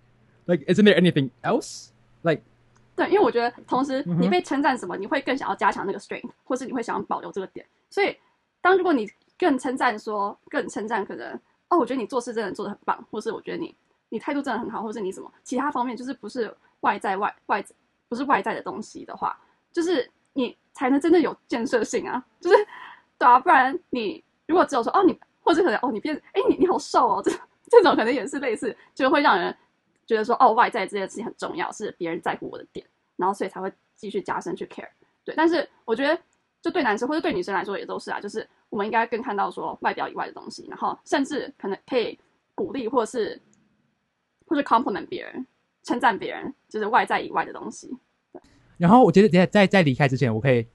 [SPEAKER 2] Like, isn't there anything else? Like，
[SPEAKER 3] 对，因为我觉得同时你被称赞什么，你会更想要加强那个 strength，或是你会想要保留这个点。所以，当如果你更称赞说，更称赞可能哦，我觉得你做事真的做的很棒，或是我觉得你你态度真的很好，或是你什么其他方面就是不是外在外外不是外在的东西的话，就是你才能真的有建设性啊，就是对啊，不然你。如果只有说哦你，或者可能哦你变，哎你你好瘦哦，这这种可能也是类似，就会让人觉得说哦外在这件事情很重要，是别人在乎我的点，然后所以才会继续加深去 care。对，但是我觉得就对男生或者对女生来说也都是啊，就是我们应该更看到说外表以外的东西，然后甚至可能可以鼓励或者是或者 compliment 别人，称赞别人，就是外在以外的东西。
[SPEAKER 2] 然后我觉得在在在离开之前，我可以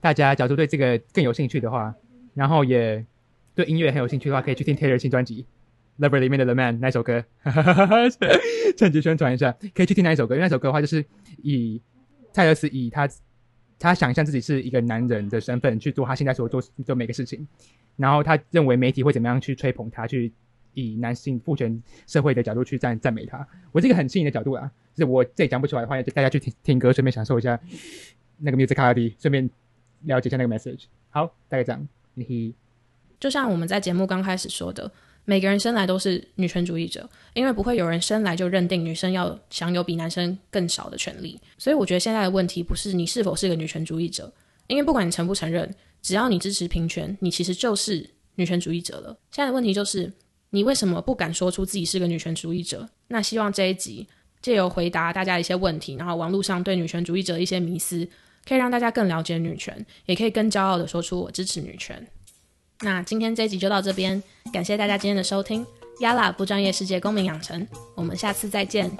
[SPEAKER 2] 大家假如对这个更有兴趣的话，然后也。对音乐很有兴趣的话，可以去听 Taylor 新专辑《Lover》里面的《The Man》那首歌，趁机宣传一下。可以去听那一首歌，因为那首歌的话，就是以泰勒斯以他他想象自己是一个男人的身份去做他现在所做做每个事情，然后他认为媒体会怎么样去吹捧他，去以男性父权社会的角度去赞赞美他。我是一个很新颖的角度啊，就是我自己讲不出来的话，就大家去听听歌，顺便享受一下那个 musicality，顺便了解一下那个 message。好，大概这样。
[SPEAKER 1] 就像我们在节目刚开始说的，每个人生来都是女权主义者，因为不会有人生来就认定女生要享有比男生更少的权利。所以我觉得现在的问题不是你是否是个女权主义者，因为不管你承不承认，只要你支持平权，你其实就是女权主义者了。现在的问题就是你为什么不敢说出自己是个女权主义者？那希望这一集借由回答大家一些问题，然后网络上对女权主义者一些迷思，可以让大家更了解女权，也可以更骄傲的说出我支持女权。那今天这一集就到这边，感谢大家今天的收听。y a l a 不专业世界公民养成，我们下次再见。